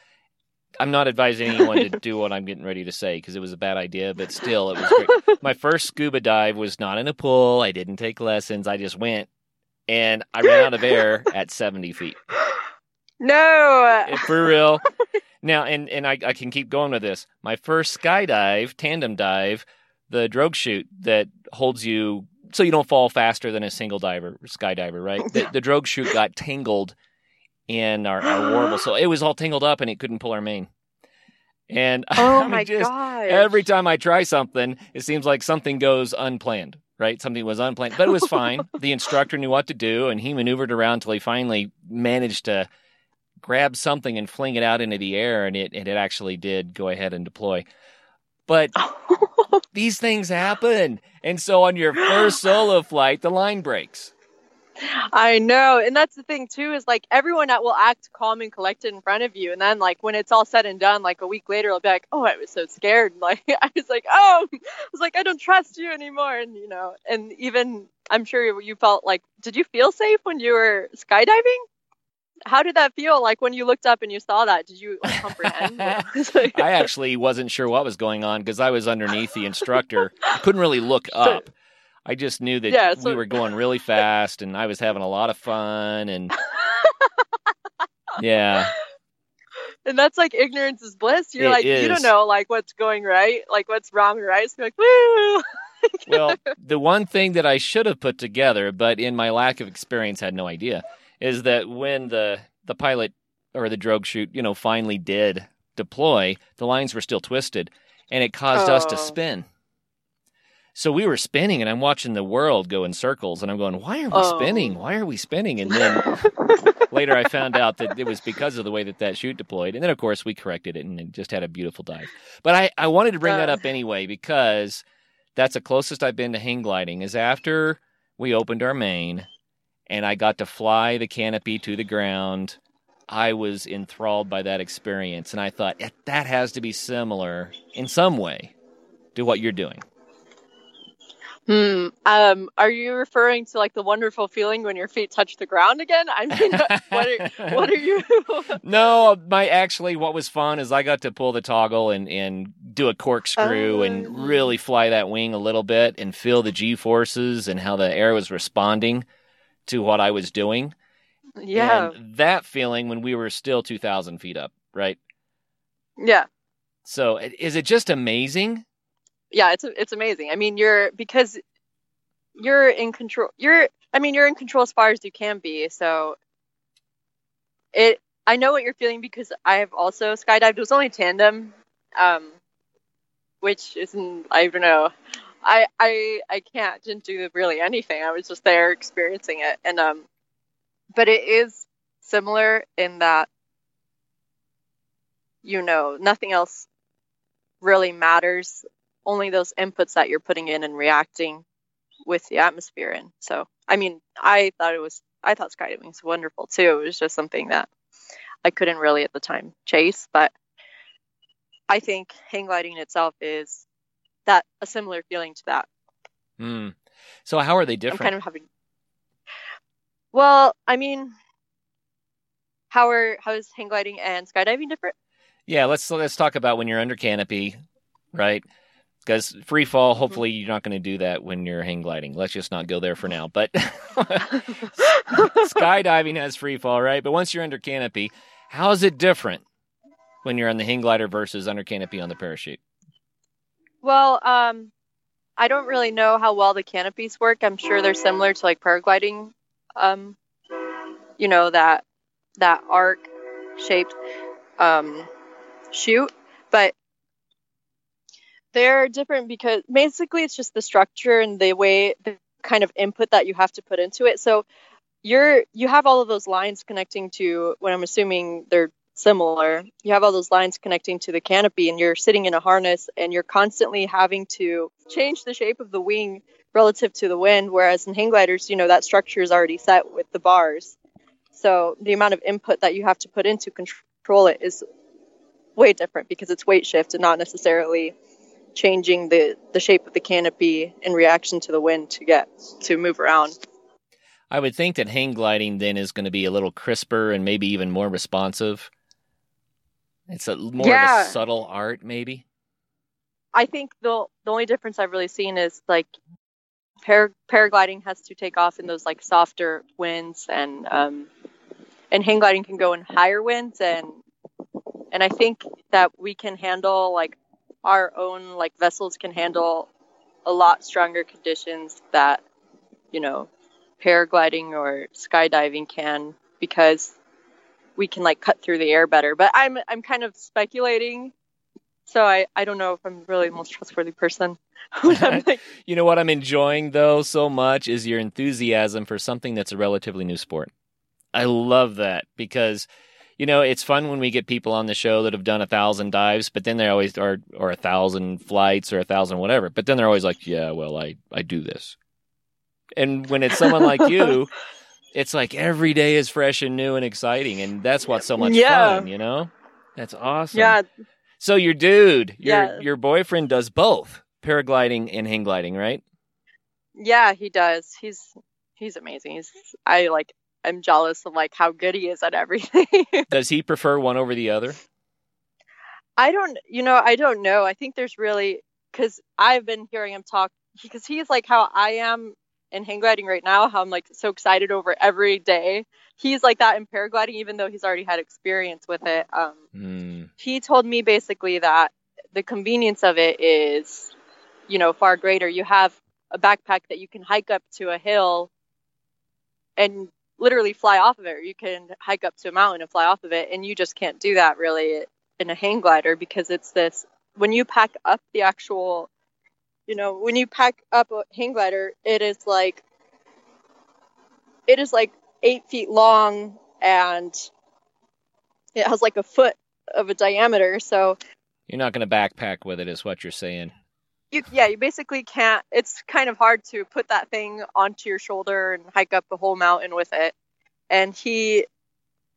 I'm not advising anyone to do what I'm getting ready to say because it was a bad idea, but still, it was great. My first scuba dive was not in a pool. I didn't take lessons. I just went and I ran out of air at 70 feet. No. For real. Now, and, and I, I can keep going with this. My first skydive, tandem dive, the drogue chute that holds you so you don't fall faster than a single diver, skydiver, right? The, the drogue chute got tangled in our, our warble. So it was all tangled up and it couldn't pull our main. And Oh I my just, god. every time I try something, it seems like something goes unplanned, right? Something was unplanned, but it was fine. the instructor knew what to do and he maneuvered around until he finally managed to grab something and fling it out into the air and it, and it actually did go ahead and deploy. But these things happen. And so on your first solo flight, the line breaks. I know, and that's the thing too is like everyone that will act calm and collected in front of you, and then like when it's all said and done, like a week later, they'll be like, "Oh, I was so scared." Like I was like, "Oh," I was like, "I don't trust you anymore," and you know, and even I'm sure you felt like, did you feel safe when you were skydiving? How did that feel? Like when you looked up and you saw that, did you like, comprehend? Like- I actually wasn't sure what was going on because I was underneath the instructor. I couldn't really look up. I just knew that Yeah, so- we were going really fast and I was having a lot of fun and yeah. and that's like ignorance is bliss. You're It like you don't know like what's going right, like what's wrong or right. So you're like, woo. Well, the one thing that I should have put together, but in my lack of experience had no idea, is that when the the pilot or the drogue chute, you know, finally did deploy, the lines were still twisted and it caused us to Oh. spin. So we were spinning and I'm watching the world go in circles and I'm going, "Why are we Oh. spinning? Why are we spinning?" And then later I found out that it was because of the way that that chute deployed. And then of course we corrected it and it just had a beautiful dive. But I I wanted to bring that Uh. up anyway because that's the closest I've been to hang gliding is after we opened our main and I got to fly the canopy to the ground. I was enthralled by that experience and I thought "Eh, that has to be similar in some way to what you're doing. Hmm. Um. Are you referring to like the wonderful feeling when your feet touch the ground again? I mean, what are what are you? No, my actually what was fun is I got to pull the toggle and and do a corkscrew Oh. and really fly that wing a little bit and feel the G forces and how the air was responding to what I was doing. yeah. And that feeling when we were still 2,000 feet up, right? Yeah. So is it just amazing? Yeah. It's it's amazing. I mean, you're because you're in control. You're. I mean, you're in control as far as you can be. So it. I know what you're feeling because I have also skydived. It was only tandem, um, which isn't. I don't know. I I I can't didn't do really anything. I was just there experiencing it, and um, but it is similar in that you know nothing else really matters. Only those inputs that you're putting in and reacting with the atmosphere in. So I mean, I thought it was. I thought skydiving was wonderful too. It was just something that I couldn't really at the time chase, but I think hang gliding itself is that a similar feeling to that. Hmm. So how are they different? I'm kind of having. Well, I mean, how are how is hang gliding and skydiving different? Yeah, let's let's talk about when you're under canopy, right? Because free fall, hopefully you're not going to do that when you're hang gliding. Let's just not go there for now. But skydiving has free fall, right? But once you're under canopy, how is it different when you're on the hang glider versus under canopy on the parachute? Well, um, I don't really know how well the canopies work. I'm sure they're similar to like paragliding. Um, you know that that arc shaped um, chute, but they're different because basically it's just the structure and the way the kind of input that you have to put into it. So you're you have all of those lines connecting to what I'm assuming they're similar. You have all those lines connecting to the canopy, and you're sitting in a harness, and you're constantly having to change the shape of the wing relative to the wind. Whereas in hang gliders, you know that structure is already set with the bars, so the amount of input that you have to put in to control it is way different because it's weight shift and not necessarily changing the the shape of the canopy in reaction to the wind to get to move around. I would think that hang gliding then is going to be a little crisper and maybe even more responsive. It's a more Yeah. of a subtle art, maybe. I think the the only difference I've really seen is like par- paragliding has to take off in those like softer winds and um and hang gliding can go in higher winds and and I think that we can handle like our own like vessels can handle a lot stronger conditions that you know paragliding or skydiving can because we can like cut through the air better but i'm i'm kind of speculating so i i don't know if i'm really the most trustworthy person You know what I'm enjoying though so much is your enthusiasm for something that's a relatively new sport. I love that because you know it's fun when we get people on the show that have done a thousand dives, but then they're always or or a thousand flights or a thousand whatever, but then they're always like, yeah, well, I I do this. And when it's someone like you, it's like every day is fresh and new and exciting, and that's what's so much Yeah. fun, you know. That's awesome. yeah So your dude, your Yeah. your boyfriend does both paragliding and hang gliding, right? yeah he does he's he's amazing he's i like i'm jealous of like how good he is at everything Does he prefer one over the other? I don't, you know, I don't know. I think there's really, because I've been hearing him talk, because he's like how I am in hang gliding right now, how I'm like so excited over every day. He's like that in paragliding, even though he's already had experience with it. Um, Hmm. he told me basically that the convenience of it is, you know, far greater. You have a backpack that you can hike up to a hill and literally fly off of it. Or you can hike up to a mountain and fly off of it, and you just can't do that really in a hang glider because it's this. When you pack up the actual, you know, when you pack up a hang glider, it is like, it is like eight feet long and it has like a foot of a diameter. So You're not going to backpack with it, is what you're saying. You yeah you basically can't it's kind of hard to put that thing onto your shoulder and hike up the whole mountain with it. And he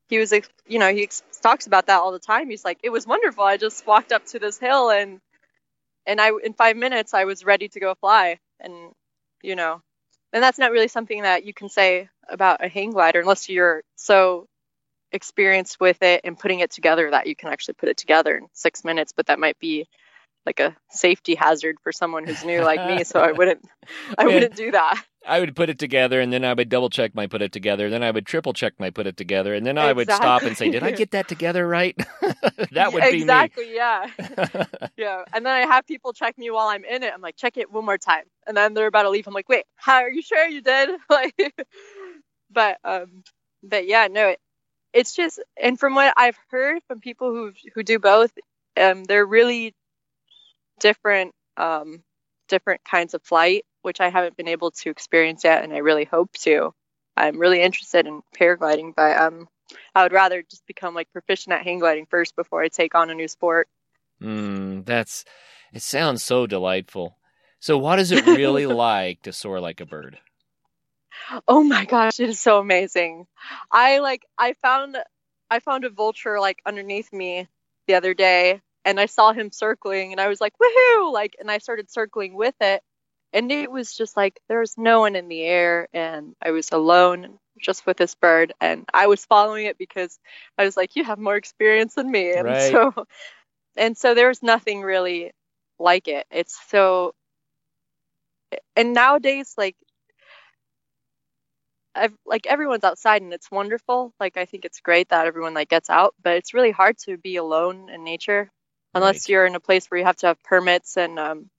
he was you know he talks about that all the time. He's like it was wonderful. I just walked up to this hill and and i in five minutes i was ready to go fly. And you know and that's not really something that you can say about a hang glider unless you're so experienced with it and putting it together that you can actually put it together in six minutes but that might be like a safety hazard for someone who's new like me so i wouldn't i wouldn't do that. I would put it together, and then I would double check my put it together, then I would triple check my put it together, and then I would stop and say, "Did I get that together right?" that would Yeah, be exactly yeah. Yeah and then i have people check me while i'm in it. I'm like check it one more time. And then they're about to leave. I'm like wait how are you sure you did? Like but um but yeah no it, it's just and from what i've heard from people who who do both um they're really different um different kinds of flight which i haven't been able to experience yet and i really hope to i'm really interested in paragliding but um i would rather just become like proficient at hang gliding first before i take on a new sport Mm, that's. It sounds so delightful. So, what is it really like to soar like a bird? Oh my gosh, it is so amazing. I like I found I found a vulture like underneath me the other day and I saw him circling and I was like, woohoo! Like and I started circling with it and it was just like there was no one in the air and I was alone just with this bird and I was following it because I was like, you have more experience than me. And Right. so and so there was nothing really like it. It's so and nowadays like I've, like everyone's outside and it's wonderful. Like I think it's great that everyone like gets out, but it's really hard to be alone in nature unless Right. you're in a place where you have to have permits and um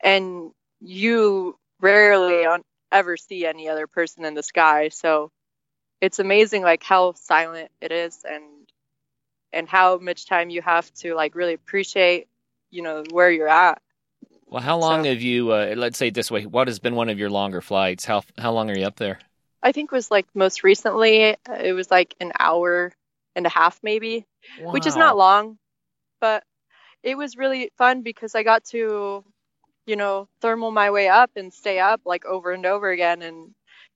and you rarely on ever see any other person in the sky. So it's amazing like how silent it is and and how much time you have to like really appreciate you know where you're at. Well, how long So- have you? Uh, let's say it this way: What has been one of your longer flights? How how long are you up there? I think was like most recently uh, it was like an hour and a half maybe. which is not long, but it was really fun because I got to, you know, thermal my way up and stay up like over and over again. And,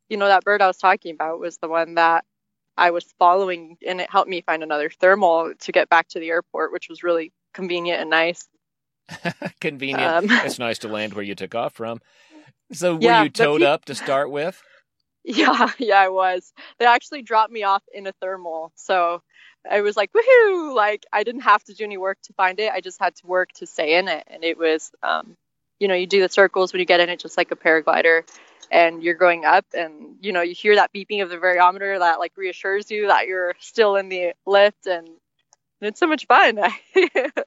you know, that bird I was talking about was the one that I was following, and it helped me find another thermal to get back to the airport, which was really convenient and nice. Convenient. Um, it's nice to land where you took off from. So, were Yeah, you towed he- up to start with? Yeah, yeah, I was. They actually dropped me off in a thermal. So I was like, woohoo! Like I didn't have to do any work to find it. I just had to work to stay in it. And it was, um, you know, you do the circles when you get in it, just like a paraglider, and you're going up, and you know, you hear that beeping of the variometer that like reassures you that you're still in the lift, and, and it's so much fun.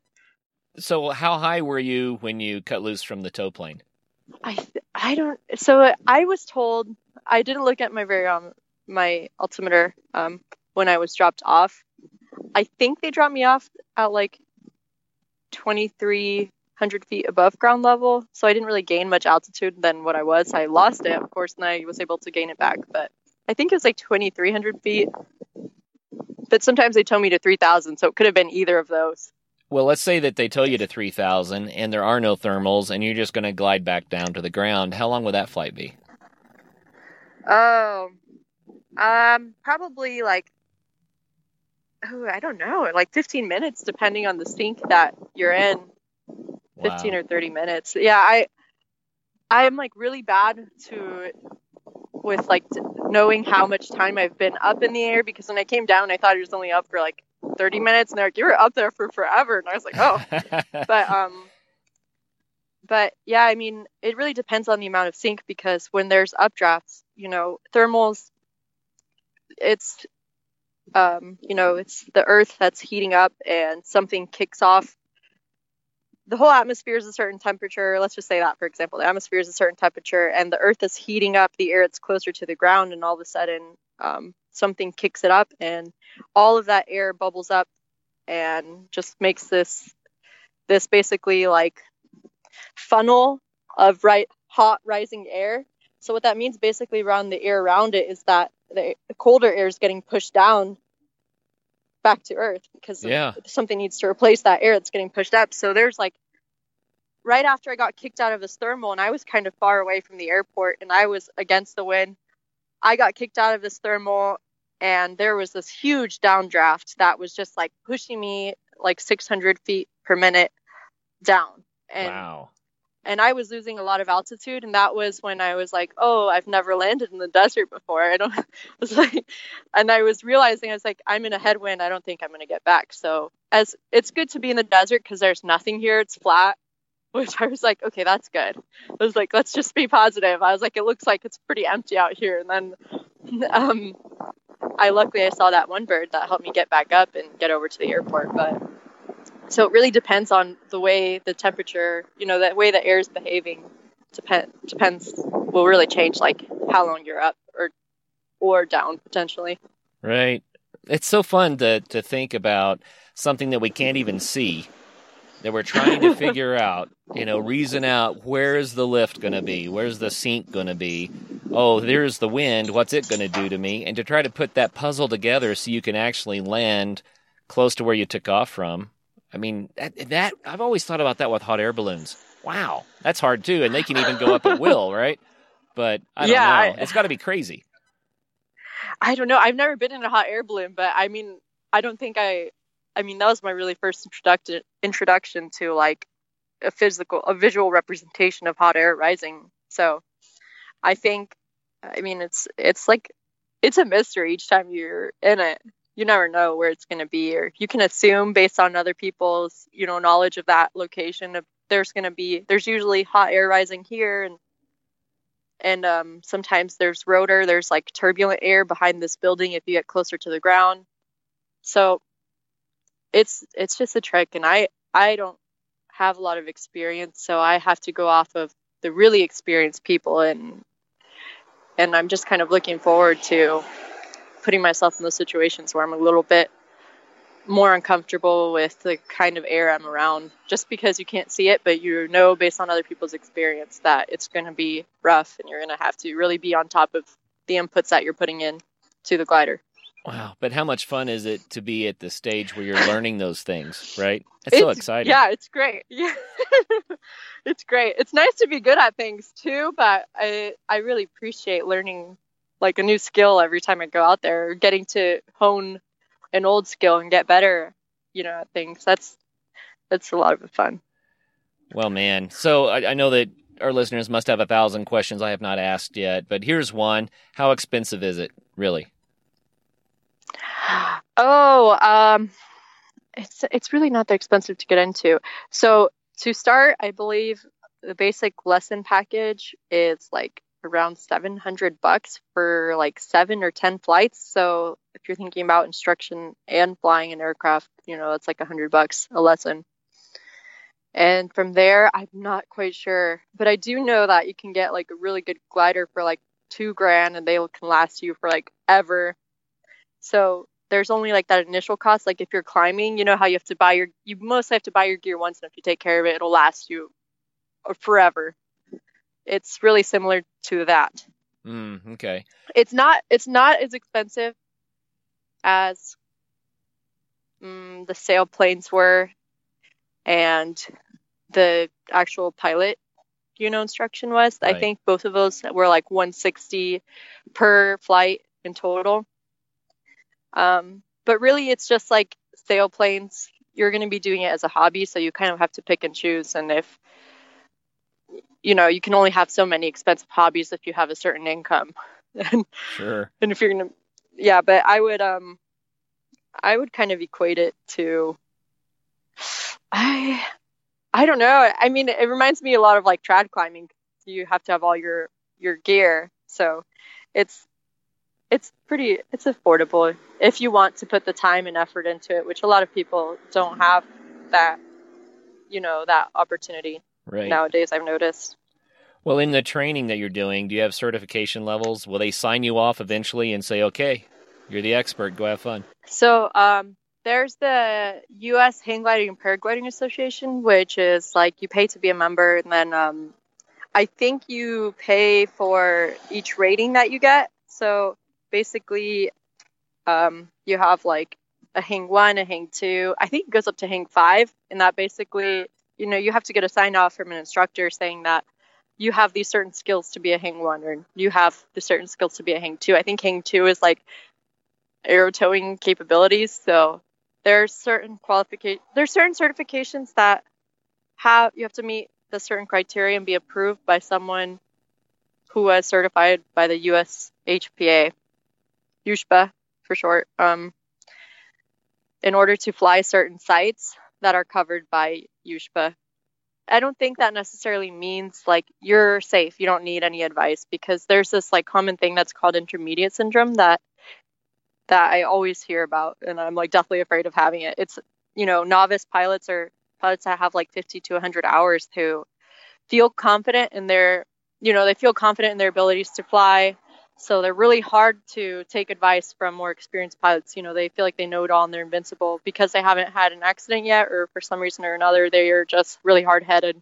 so, how high were you when you cut loose from the tow plane? I I don't. So I was told I didn't look at my variom my altimeter um, when I was dropped off. I think they dropped me off at like 2,300 feet above ground level, so I didn't really gain much altitude than what I was. I lost it, of course, and I was able to gain it back, but I think it was like 2,300 feet. But sometimes they tow me to 3,000, so it could have been either of those. Well, let's say that they tow you to 3,000 and there are no thermals and you're just going to glide back down to the ground. How long would that flight be? Oh, um, probably like, oh, I don't know, like 15 minutes, depending on the sink that you're in. 15 wow. or 30 minutes. Yeah, I, I'm like really bad to with like knowing how much time I've been up in the air because when I came down, I thought I was only up for like 30 minutes, and they're like, "You were up there for forever," and I was like, "Oh," but um, but yeah, I mean, it really depends on the amount of sink because when there's updrafts, you know, thermals, it's um, you know, it's the earth that's heating up and something kicks off. The whole atmosphere is a certain temperature. Let's just say that, for example, the atmosphere is a certain temperature, and the earth is heating up the air that's closer to the ground, and all of a sudden, um, something kicks it up, and all of that air bubbles up and just makes this this basically like funnel of right hot rising air. So what that means basically around the air around it is that the colder air is getting pushed down back to earth because yeah. something needs to replace that air that's getting pushed up. So there's like right after I got kicked out of this thermal and I was kind of far away from the airport and I was against the wind. I got kicked out of this thermal and there was this huge downdraft that was just like pushing me like 600 feet per minute down. And wow and I was losing a lot of altitude, and that was when I was like, "Oh, I've never landed in the desert before." I don't was like, and I was realizing I was like, "I'm in a headwind. I don't think I'm going to get back." So, as it's good to be in the desert because there's nothing here; it's flat. Which I was like, "Okay, that's good." I was like, "Let's just be positive." I was like, "It looks like it's pretty empty out here," and then, um, I luckily I saw that one bird that helped me get back up and get over to the airport, but so it really depends on the way the temperature, you know, the way the air is behaving. Depend depends will really change like how long you're up or or down potentially. Right. It's so fun to to think about something that we can't even see that we're trying to figure out, you know, reason out where is the lift going to be? Where's the sink going to be? Oh, there's the wind. What's it going to do to me? And to try to put that puzzle together so you can actually land close to where you took off from I mean, that, that I've always thought about that with hot air balloons. Wow, that's hard too, and they can even go up at will, right? But I don't yeah, know. I, it's got to be crazy. I don't know. I've never been in a hot air balloon, but I mean, I don't think I. I mean, that was my really first introduction introduction to like a physical, a visual representation of hot air rising. So, I think, I mean, it's it's like it's a mystery each time you're in it you never know where it's going to be or you can assume based on other people's you know knowledge of that location there's going to be there's usually hot air rising here and and um, sometimes there's rotor there's like turbulent air behind this building if you get closer to the ground. So it's it's just a trick and i i don't have a lot of experience so i have to go off of the really experienced people and and i'm just kind of looking forward to putting myself in those situations where I'm a little bit more uncomfortable with the kind of air I'm around just because you can't see it, but you know based on other people's experience that it's going to be rough and you're going to have to really be on top of the inputs that you're putting in to the glider. Wow, but how much fun is it to be at the stage where you're learning those things, right? It's, it's so exciting. Yeah, it's great. Yeah. it's great. It's nice to be good at things too, but I I really appreciate learning like a new skill every time I go out there, getting to hone an old skill and get better, you know, at things. That's that's a lot of fun. Well, man. So I, I know that our listeners must have a thousand questions I have not asked yet, but here's one: How expensive is it, really? Oh, um, it's it's really not that expensive to get into. So to start, I believe the basic lesson package is like around 700 bucks for like seven or 10 flights. So if you're thinking about instruction and flying an aircraft, you know, it's like 100 bucks a lesson. And from there, I'm not quite sure, but I do know that you can get like a really good glider for like two grand and they can last you for like ever. So there's only like that initial cost. Like if you're climbing, you know how you have to buy your, you mostly have to buy your gear once, and if you take care of it, it'll last you forever. It's really similar to that. Mm, okay. It's not, it's not as expensive as mm, the sailplanes were, and the actual pilot, you know, instruction was. Right. I think both of those were like 160 per flight in total. Um, but really, it's just like sailplanes. You're going to be doing it as a hobby, so you kind of have to pick and choose. And if you know, you can only have so many expensive hobbies if you have a certain income. and, Sure. and if you're to, yeah, but I would, um, I would kind of equate it to, I, I don't know. I mean, it reminds me a lot of like trad climbing. You have to have all your your gear, so it's it's pretty it's affordable if you want to put the time and effort into it, which a lot of people don't have that you know that opportunity Right. nowadays. I've noticed. Well, in the training that you're doing, do you have certification levels? Will they sign you off eventually and say, "Okay, you're the expert. Go have fun"? So um, there's the U.S. Hang Gliding and Paragliding Association, which is like you pay to be a member, and then um, I think you pay for each rating that you get. So basically, um, you have like a Hang One, a Hang Two. I think it goes up to Hang Five, and that basically, you know, you have to get a sign off from an instructor saying that you have these certain skills to be a Hang One, or you have the certain skills to be a Hang Two. I think Hang Two is like aero towing capabilities. So there's certain qualification there's certain certifications that have you have to meet the certain criteria and be approved by someone who was certified by the US HPA, USHPA for short, um, in order to fly certain sites that are covered by USHPA. I don't think that necessarily means like you're safe. You don't need any advice because there's this like common thing that's called intermediate syndrome that that I always hear about, and I'm like definitely afraid of having it. It's you know novice pilots or pilots that have like 50 to 100 hours who feel confident in their you know they feel confident in their abilities to fly, so they're really hard to take advice from more experienced pilots. You know they feel like they know it all and they're invincible because they haven't had an accident yet, or for some reason or another they are just really hard headed.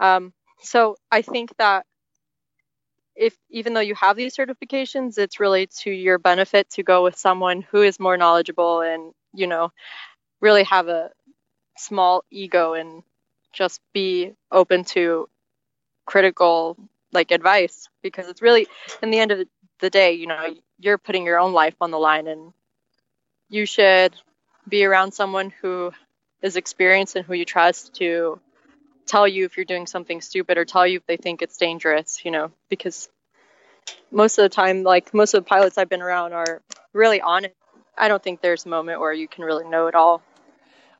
Um, so I think that if even though you have these certifications, it's really to your benefit to go with someone who is more knowledgeable and you know really have a small ego and just be open to critical like advice because it's really in the end of the day you know you're putting your own life on the line and you should be around someone who is experienced and who you trust to tell you if you're doing something stupid or tell you if they think it's dangerous, you know, because most of the time, like most of the pilots I've been around are really honest. I don't think there's a moment where you can really know it all.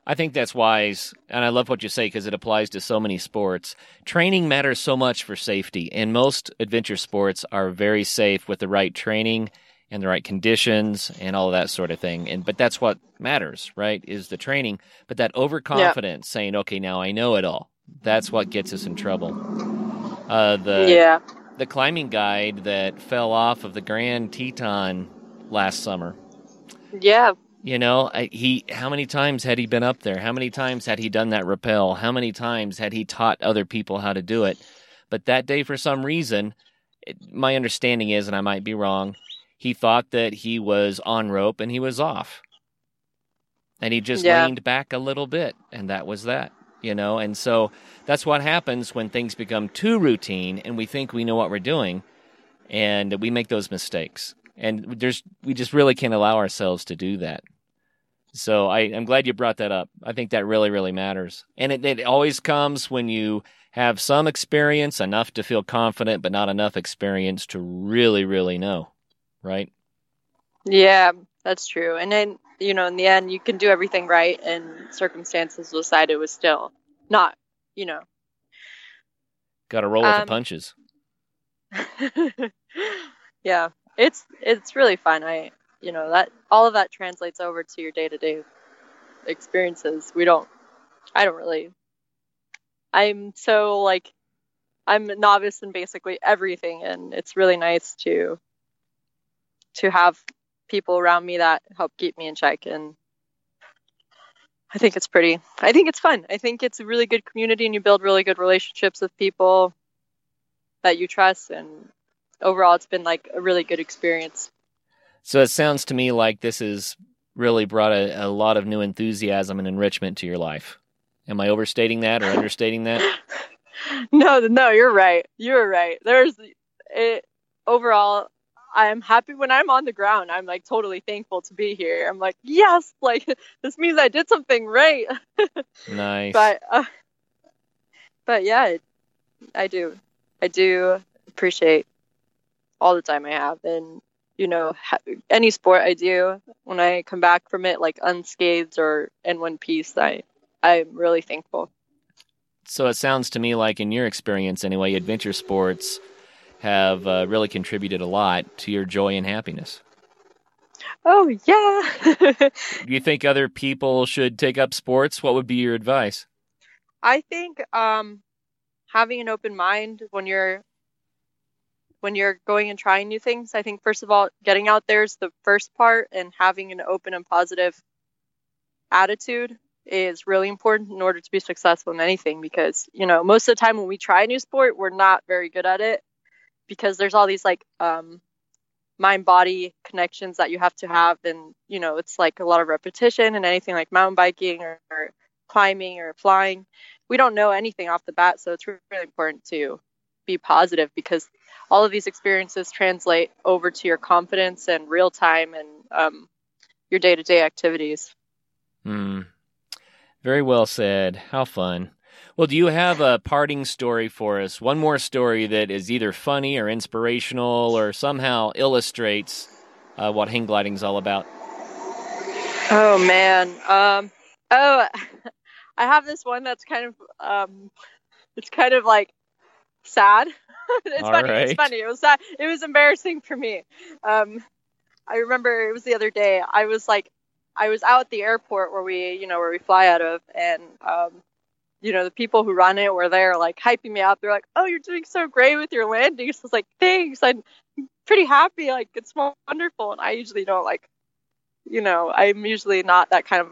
I think that's wise, and I love what you say because it applies to so many sports. Training matters so much for safety, and most adventure sports are very safe with the right training and the right conditions and all of that sort of thing. And but that's what matters, right? Is the training. But that overconfidence, saying, "Okay, now I know it all," that's what gets us in trouble. Uh, the yeah. the climbing guide that fell off of the Grand Teton last summer. Yeah. You know, he how many times had he been up there? How many times had he done that rappel? How many times had he taught other people how to do it? But that day, for some reason, it, my understanding is, and I might be wrong, he thought that he was on rope and he was off, and he just Yeah. leaned back a little bit, and that was that. You know, and so that's what happens when things become too routine and we think we know what we're doing, and we make those mistakes. And there's we just really can't allow ourselves to do that. So I, I'm glad you brought that up. I think that really, really matters. And it, it always comes when you have some experience, enough to feel confident, but not enough experience to really, really know. Right? Yeah. That's true. And then, you know, in the end, you can do everything right, and circumstances will decide it was still not, you know. Got to roll with the Um, punches. yeah, it's it's really fun. I, you know, that all of that translates over to your day to day experiences. We don't, I don't really. I'm so like, I'm a novice in basically everything, and it's really nice to to have people around me that help keep me in check and I think it's pretty I think it's fun. I think it's a really good community and you build really good relationships with people that you trust and overall it's been like a really good experience. So it sounds to me like this has really brought a, a lot of new enthusiasm and enrichment to your life. Am I overstating that or understating that? no, no, you're right. You're right. There's it overall I'm happy when I'm on the ground. I'm like totally thankful to be here. I'm like, yes, like this means I did something right. Nice. but uh, but yeah, I do. I do appreciate all the time I have, and you know, ha- any sport I do, when I come back from it like unscathed or in one piece, I I'm really thankful. So it sounds to me like, in your experience anyway, adventure sports have uh, really contributed a lot to your joy and happiness. Oh yeah. Do you think other people should take up sports? What would be your advice? I think um, having an open mind when you're when you're going and trying new things. I think first of all, getting out there is the first part, and having an open and positive attitude is really important in order to be successful in anything. Because you know, most of the time when we try a new sport, we're not very good at it because there's all these like um, mind body connections that you have to have, and you know, it's like a lot of repetition and anything like mountain biking or, or climbing or flying we don't know anything off the bat, so it's really important to be positive because all of these experiences translate over to your confidence and real time and um, your day to day activities. Hmm. Very well said. How fun. Well, do you have a parting story for us? One more story that is either funny or inspirational or somehow illustrates uh, what hang gliding is all about. Oh man. Um, oh, I have this one that's kind of um, it's kind of like sad. it's All funny. right. It's funny. It was sad. It was embarrassing for me. Um, I remember it was the other day. I was like, I was out at the airport where we, you know, where we fly out of, and um, you know, the people who run it were there, like hyping me up. They're like, "Oh, you're doing so great with your landings." I was like, "Thanks. I'm pretty happy. Like, it's wonderful." And I usually don't like, you know, I'm usually not that kind of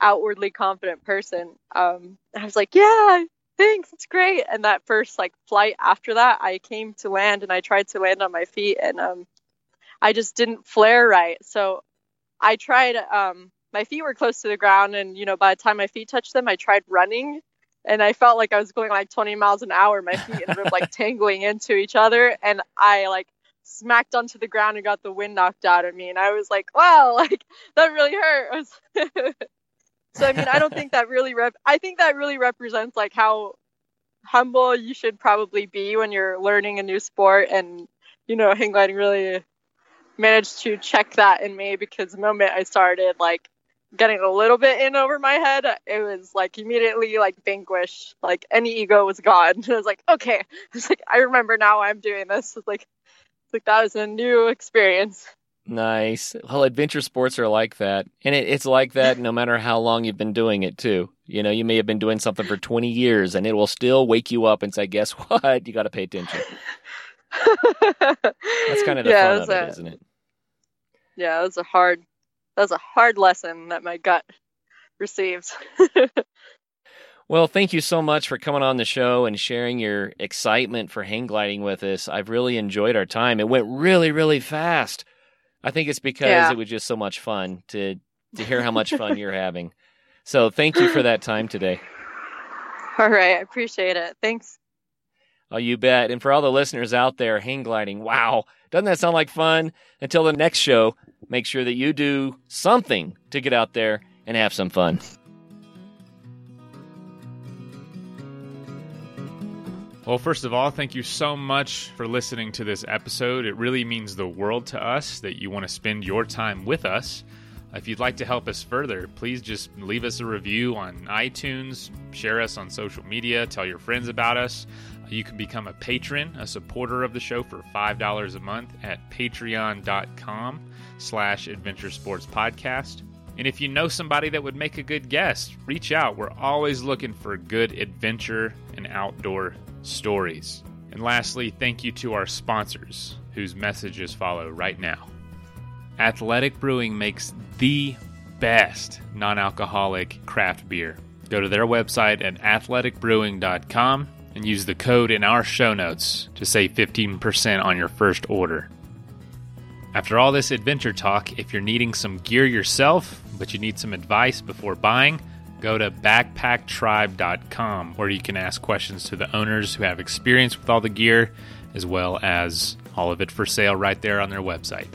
outwardly confident person. Um, I was like, "Yeah, thanks. It's great." And that first like flight after that, I came to land and I tried to land on my feet, and um, I just didn't flare right. So I tried. Um, my feet were close to the ground, and you know, by the time my feet touched them, I tried running, and I felt like I was going like 20 miles an hour. My feet ended up like tangling into each other, and I like smacked onto the ground and got the wind knocked out of me. And I was like, wow, like that really hurt. so I mean, I don't think that really rep. I think that really represents like how humble you should probably be when you're learning a new sport, and you know, hang gliding really managed to check that in me because the moment I started like getting a little bit in over my head, it was like immediately like vanquished. Like any ego was gone. I was like, okay. It's like I remember now I'm doing this. It's like it's like that was a new experience. Nice. Well, adventure sports are like that. And it, it's like that no matter how long you've been doing it, too. You know, you may have been doing something for 20 years and it will still wake you up and say, guess what? You got to pay attention. That's kind of the yeah, fun of was it, a, isn't it? yeah, it was a hard that was a hard lesson that my gut received. Well, thank you so much for coming on the show and sharing your excitement for hang gliding with us. I've really enjoyed our time. It went really, really fast. I think it's because Yeah. it was just so much fun to to hear how much fun you're having. So, thank you for that time today. All right, I appreciate it. Thanks. Oh, you bet. And for all the listeners out there, hang gliding, wow, doesn't that sound like fun? Until the next show, make sure that you do something to get out there and have some fun. Well, first of all, thank you so much for listening to this episode. It really means the world to us that you want to spend your time with us. If you'd like to help us further, please just leave us a review on iTunes, share us on social media, tell your friends about us. You can become a patron, a supporter of the show for $5 a month at patreon.com slash adventure sports podcast. And if you know somebody that would make a good guest, reach out. We're always looking for good adventure and outdoor stories. And lastly, thank you to our sponsors, whose messages follow right now. Athletic Brewing makes the best non alcoholic craft beer. Go to their website at athleticbrewing.com and use the code in our show notes to save 15% on your first order. After all this adventure talk, if you're needing some gear yourself, but you need some advice before buying, go to backpacktribe.com where you can ask questions to the owners who have experience with all the gear, as well as all of it for sale right there on their website.